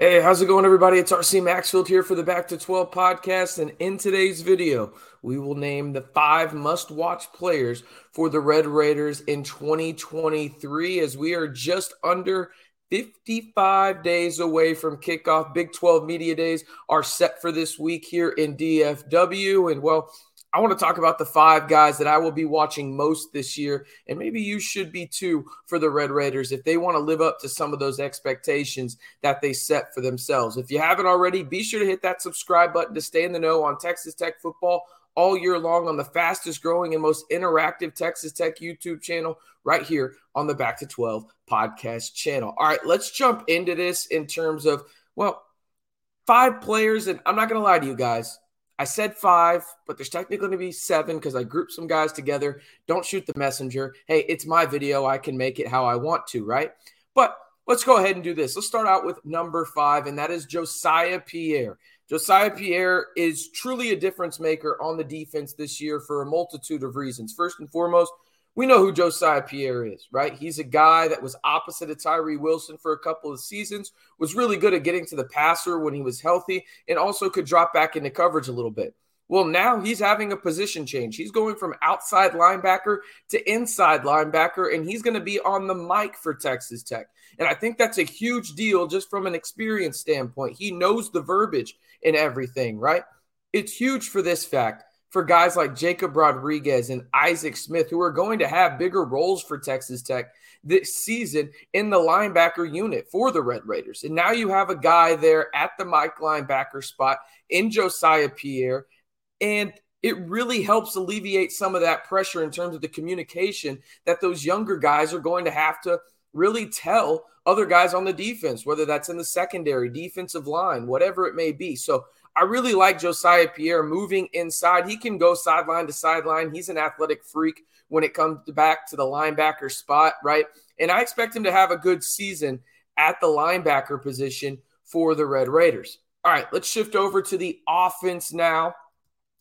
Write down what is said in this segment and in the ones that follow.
Hey, how's it going, everybody? It's RC Maxfield here for the Back to 12 podcast. And in today's video, we will name the five must watch players for the Red Raiders in 2023 as we are just under 55 days away from kickoff. Big 12 media days are set for this week here in DFW. And well, I want to talk about the five guys that I will be watching most this year, and maybe you should be too for the Red Raiders if they want to live up to some of those expectations that they set for themselves. If you haven't already, be sure to hit that subscribe button to stay in the know on Texas Tech football all year long on the fastest growing and most interactive Texas Tech YouTube channel right here on the Back to 12 podcast channel. All right, let's jump into this in terms of, well, five players, and I'm not going to lie to you guys. I said five, but there's technically going to be seven because I grouped some guys together. Don't shoot the messenger. Hey, it's my video. I can make it how I want to, right? But let's go ahead and do this. Let's start out with number five, and that is Jesiah Pierre. Jesiah Pierre is truly a difference maker on the defense this year for a multitude of reasons. First and foremost, we know who Jesiah Pierre is, right? He's a guy that was opposite of Tyree Wilson for a couple of seasons, was really good at getting to the passer when he was healthy, and also could drop back into coverage a little bit. Well, now he's having a position change. He's going from outside linebacker to inside linebacker, and he's going to be on the Mike for Texas Tech. And I think that's a huge deal just from an experience standpoint. He knows the verbiage and everything, right? It's huge for this fact for guys like Jacob Rodriguez and Isaac Smith, who are going to have bigger roles for Texas Tech this season in the linebacker unit for the Red Raiders. And now you have a guy there at the Mike linebacker spot in Jesiah Pierre. And it really helps alleviate some of that pressure in terms of the communication that those younger guys are going to have to really tell other guys on the defense, whether that's in the secondary, defensive line, whatever it may be. So I really like Jesiah Pierre moving inside. He can go sideline to sideline. He's an athletic freak when it comes back to the linebacker spot, right? And I expect him to have a good season at the linebacker position for the Red Raiders. All right, let's shift over to the offense now.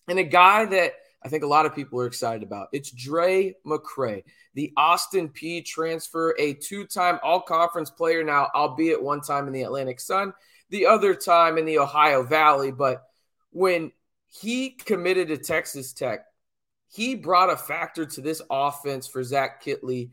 And a guy that I think a lot of people are excited about. It's Drae McCray, the Austin Peay transfer, a two time all conference player now, albeit one time in the Atlantic Sun the other time in the Ohio Valley. But when he committed to Texas Tech, he brought a factor to this offense for Zach Kittley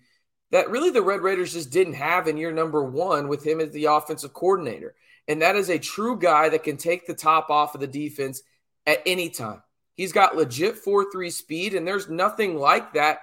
that really the Red Raiders just didn't have in year number one with him as the offensive coordinator. And that is a true guy that can take the top off of the defense at any time. He's got legit 4 3 speed, and there's nothing like that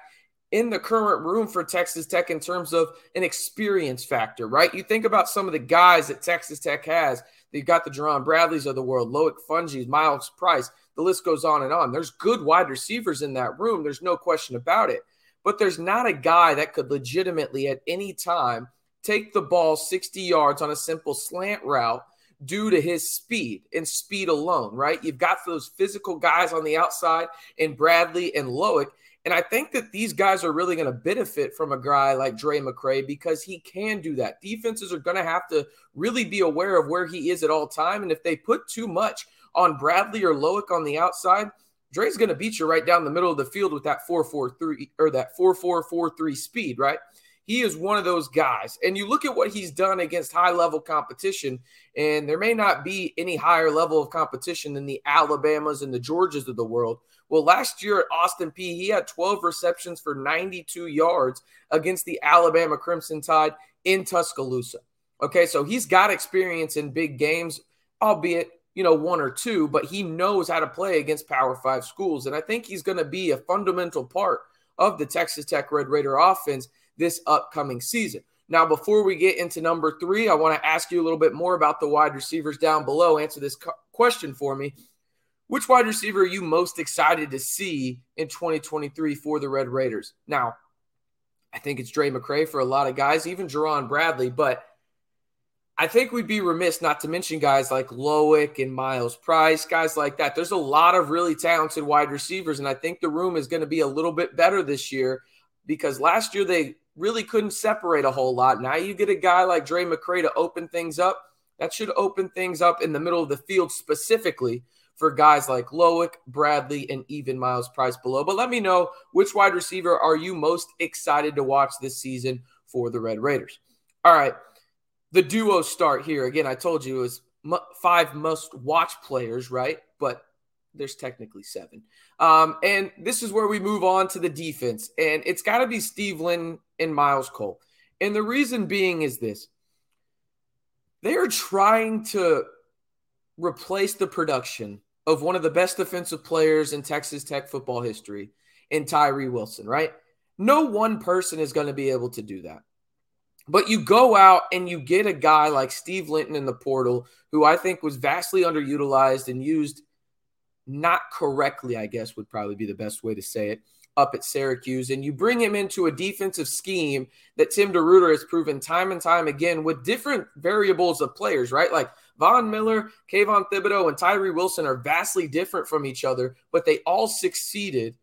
in the current room for Texas Tech in terms of an experience factor, right? You think about some of the guys that Texas Tech has. They've got the Jerand Bradleys of the world, Loic Fouonjis, Myles Price. The list goes on and on. There's good wide receivers in that room. There's no question about it. But there's not a guy that could legitimately at any time take the ball 60 yards on a simple slant route due to his speed and speed alone, right? You've got those physical guys on the outside in Bradley and Loic and I think that these guys are really going to benefit from a guy like Drae McCray because he can do that. Defenses are going to have to really be aware of where he is at all time. And if they put too much on Bradley or Loic on the outside, Drae's going to beat you right down the middle of the field with that 4-4-3 or that 4-4-4-3 speed, right? He is one of those guys. And you look at what he's done against high level competition, and there may not be any higher level of competition than the Alabamas and the Georgias of the world. Well, last year at Austin Peay, he had 12 receptions for 92 yards against the Alabama Crimson Tide in Tuscaloosa. Okay, so he's got experience in big games, albeit, you know, one or two, but he knows how to play against Power Five schools. And I think he's going to be a fundamental part of the Texas Tech Red Raider offense this upcoming season. Now, before we get into number three, I want to ask you a little bit more about the wide receivers down below. Answer this question for me. Which wide receiver are you most excited to see in 2023 for the Red Raiders? Now, I think it's Drae McCray for a lot of guys, even Jerand Bradley, but I think we'd be remiss not to mention guys like Loic and Myles Price, guys like that. There's a lot of really talented wide receivers, and I think the room is going to be a little bit better this year because last year they really couldn't separate a whole lot. Now you get a guy like Drae McCray to open things up. That should open things up in the middle of the field specifically for guys like Loic, Bradley, and even Myles Price below. But let me know which wide receiver are you most excited to watch this season for the Red Raiders. All right. the duo start here. Again, I told you it was five must watch players, right? But there's technically seven. Um, and this is where we move on to the defense. And it's got to be Steve Linton and Myles Cole. And the reason being is this they're trying to replace the production of one of the best defensive players in Texas Tech football history in Tyree Wilson, right? No one person is going to be able to do that. But you go out and you get a guy like Steve Linton in the portal, who I think was vastly underutilized and used not correctly, I guess would probably be the best way to say it, up at Syracuse. And you bring him into a defensive scheme that Tim DeRuyter has proven time and time again with different variables of players, right? Like Von Miller, Kayvon Thibodeaux, and Tyree Wilson are vastly different from each other, but they all succeeded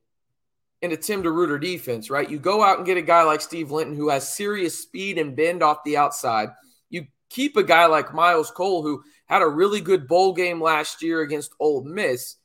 in a Tim DeRuyter defense, right? You go out and get a guy like Steve Linton who has serious speed and bend off the outside. You keep a guy like Myles Cole who had a really good bowl game last year against Ole Miss,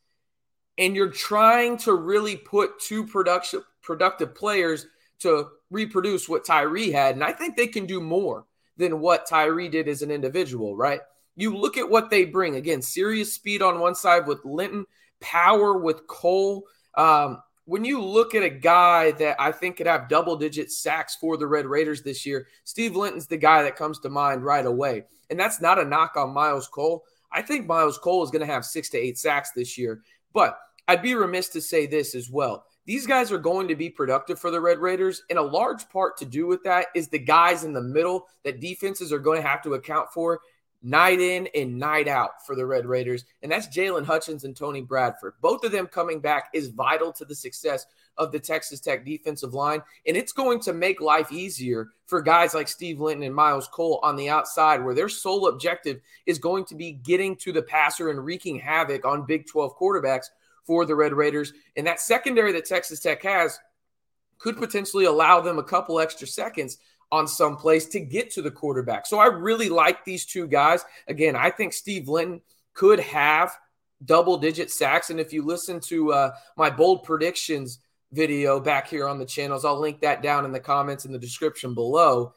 and you're trying to really put two production productive players to reproduce what Tyree had, and I think they can do more than what Tyree did as an individual, right? You look at what they bring again, serious speed on one side with Linton, power with Cole. Um, when you look at a guy that I think could have double digit sacks for the Red Raiders this year, Steve Linton's the guy that comes to mind right away. And that's not a knock on Myles Cole. I think Myles Cole is going to have six to eight sacks this year. But I'd be remiss to say this as well. These guys are going to be productive for the Red Raiders. And a large part to do with that is the guys in the middle that defenses are going to have to account for night in and night out for the Red Raiders. And that's Jaylon Hutchings and Tony Bradford. Both of them coming back is vital to the success of the Texas Tech defensive line. And it's going to make life easier for guys like Steve Linton and Myles Cole on the outside, where their sole objective is going to be getting to the passer and wreaking havoc on Big 12 quarterbacks for the Red Raiders. And that secondary that Texas Tech has could potentially allow them a couple extra seconds on some place to get to the quarterback. So I really like these two guys. Again, I think Steve Linton could have double digit sacks. And if you listen to uh, my bold predictions video back here on the channels, I'll link that down in the comments in the description below.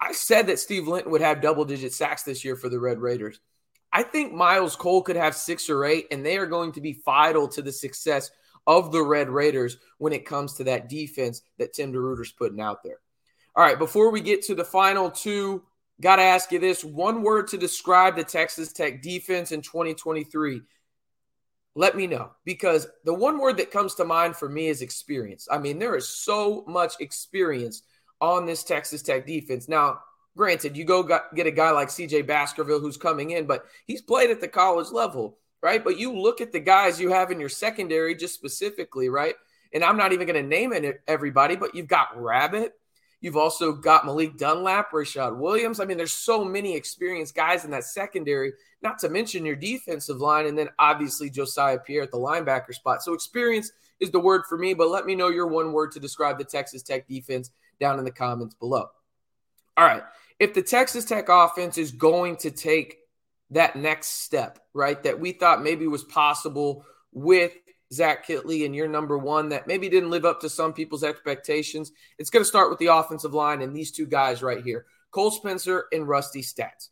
I said that Steve Linton would have double digit sacks this year for the Red Raiders. I think Myles Cole could have six or eight, and they are going to be vital to the success of the Red Raiders when it comes to that defense that Tim DeRuyter's putting out there. All right, before we get to the final two, got to ask you this one word to describe the Texas Tech defense in 2023. Let me know because the one word that comes to mind for me is experience. I mean, there is so much experience on this Texas Tech defense. Now, granted, you go get a guy like CJ Baskerville who's coming in, but he's played at the college level, right? But you look at the guys you have in your secondary just specifically, right? And I'm not even going to name it everybody, but you've got Rabbit, You've also got Malik Dunlap, Rashad Williams. I mean, there's so many experienced guys in that secondary, not to mention your defensive line, and then obviously Jesiah Pierre at the linebacker spot. So experience is the word for me, but let me know your one word to describe the Texas Tech defense down in the comments below. All right. If the Texas Tech offense is going to take that next step, right, that we thought maybe was possible with Zach Kittley and your number one that maybe didn't live up to some people's expectations. It's going to start with the offensive line and these two guys right here Cole Spencer and Rusty Staats.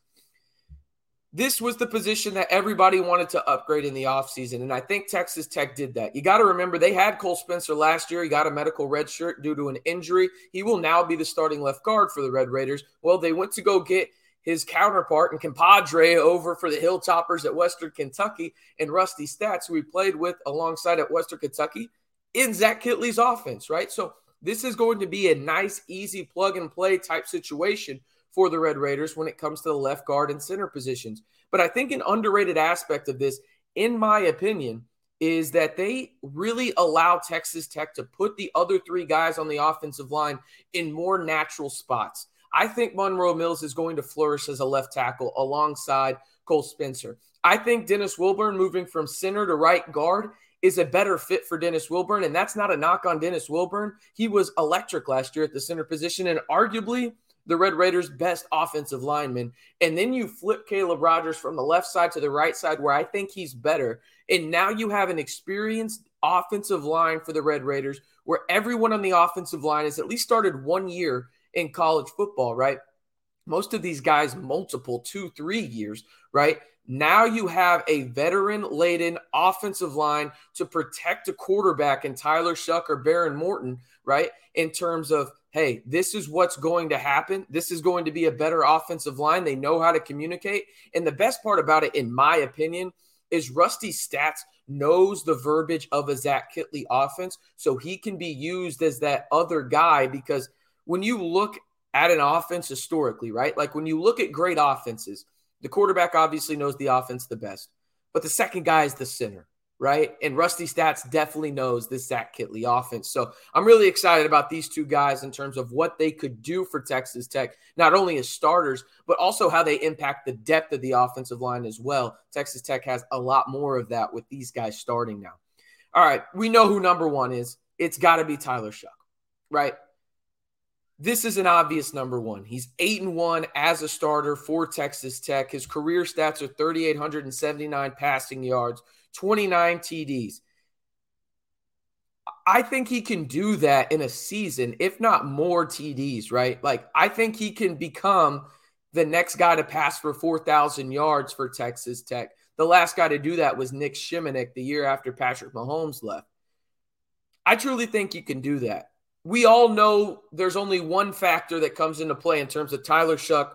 This was the position that everybody wanted to upgrade in the offseason. And I think Texas Tech did that. You got to remember they had Cole Spencer last year. He got a medical red shirt due to an injury. He will now be the starting left guard for the Red Raiders. Well, they went to go get his counterpart and compadre over for the Hilltoppers at Western Kentucky and Rusty Staats, who he played with alongside at Western Kentucky in Zach Kittley's offense, right? So this is going to be a nice, easy plug and play type situation for the Red Raiders when it comes to the left guard and center positions. But I think an underrated aspect of this, in my opinion, is that they really allow Texas Tech to put the other three guys on the offensive line in more natural spots. I think Monroe Mills is going to flourish as a left tackle alongside Cole Spencer. I think Dennis Wilburn moving from center to right guard is a better fit for Dennis Wilburn. And that's not a knock on Dennis Wilburn. He was electric last year at the center position and arguably the Red Raiders' best offensive lineman. And then you flip Caleb Rogers from the left side to the right side, where I think he's better. And now you have an experienced offensive line for the Red Raiders, where everyone on the offensive line has at least started one year in college football, right? most of these guys multiple two, three years, right? Now you have a veteran laden offensive line to protect a quarterback in Tyler Shough or Behren Morton, right? In terms of, hey, this is what's going to happen. This is going to be a better offensive line. They know how to communicate. And the best part about it, in my opinion, is Rusty Staats knows the verbiage of a Zach Kittley offense. So he can be used as that other guy because when you look at an offense historically, right? Like when you look at great offenses, the quarterback obviously knows the offense the best, but the second guy is the center, right? And Rusty Staats definitely knows this Zach Kittley offense. So I'm really excited about these two guys in terms of what they could do for Texas Tech, not only as starters, but also how they impact the depth of the offensive line as well. Texas Tech has a lot more of that with these guys starting now. All right, we know who number one is. It's got to be Tyler Shough, right? This is an obvious number one. He's eight and one as a starter for Texas Tech. His career stats are 3,879 passing yards, 29 TDs. I think he can do that in a season, if not more TDs, right? Like, I think he can become the next guy to pass for 4,000 yards for Texas Tech. The last guy to do that was Nick Shimonek the year after Patrick Mahomes left. I truly think you can do that we all know there's only one factor that comes into play in terms of Tyler Shough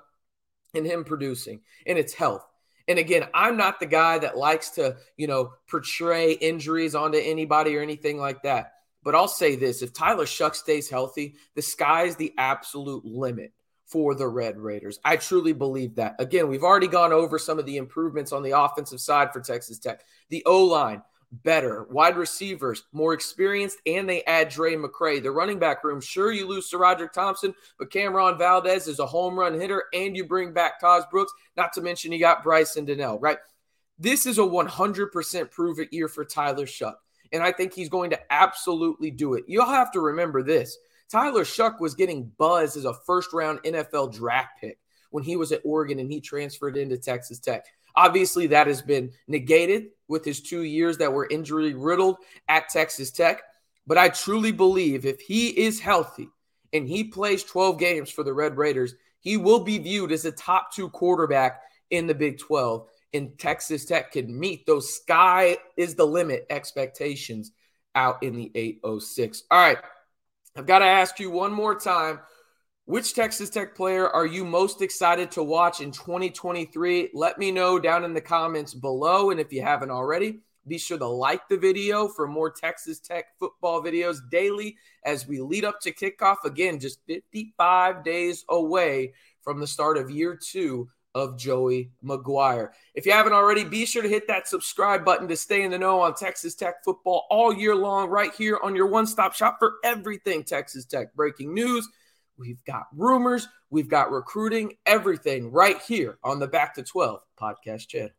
and him producing, and it's health. And again, I'm not the guy that likes to, you know, portray injuries onto anybody or anything like that. But I'll say this if Tyler Shough stays healthy, the sky's the absolute limit for the Red Raiders. I truly believe that. Again, we've already gone over some of the improvements on the offensive side for Texas Tech. The O line, better. Wide receivers, more experienced, and they add Drae McCray. The running back room, sure, you lose SaRodorick Thompson, but Cam'Ron Valdez is a home run hitter, and you bring back Tahj Brooks, not to mention you got Bryson Donnell, right? This is a 100% prove it year for Tyler Shough, and I think he's going to absolutely do it. You'll have to remember this. Tyler Shough was getting buzz as a first round NFL draft pick when he was at Oregon and he transferred into Texas Tech. Obviously, that has been negated with his two years that were injury riddled at Texas Tech. But I truly believe if he is healthy and he plays 12 games for the Red Raiders, he will be viewed as a top two quarterback in the Big 12. And Texas Tech can meet those sky is the limit expectations out in the 806. All right. I've got to ask you one more time which Texas Tech player are you most excited to watch in 2023? Let me know down in the comments below. And if you haven't already, be sure to like the video for more Texas Tech football videos daily as we lead up to kickoff. Again, just 55 days away from the start of year two of Joey McGuire. If you haven't already, be sure to hit that subscribe button to stay in the know on Texas Tech football all year long, right here on your one stop shop for everything Texas Tech. Breaking news We've got rumors, we've got recruiting, everything right here on the Back to 12 podcast channel.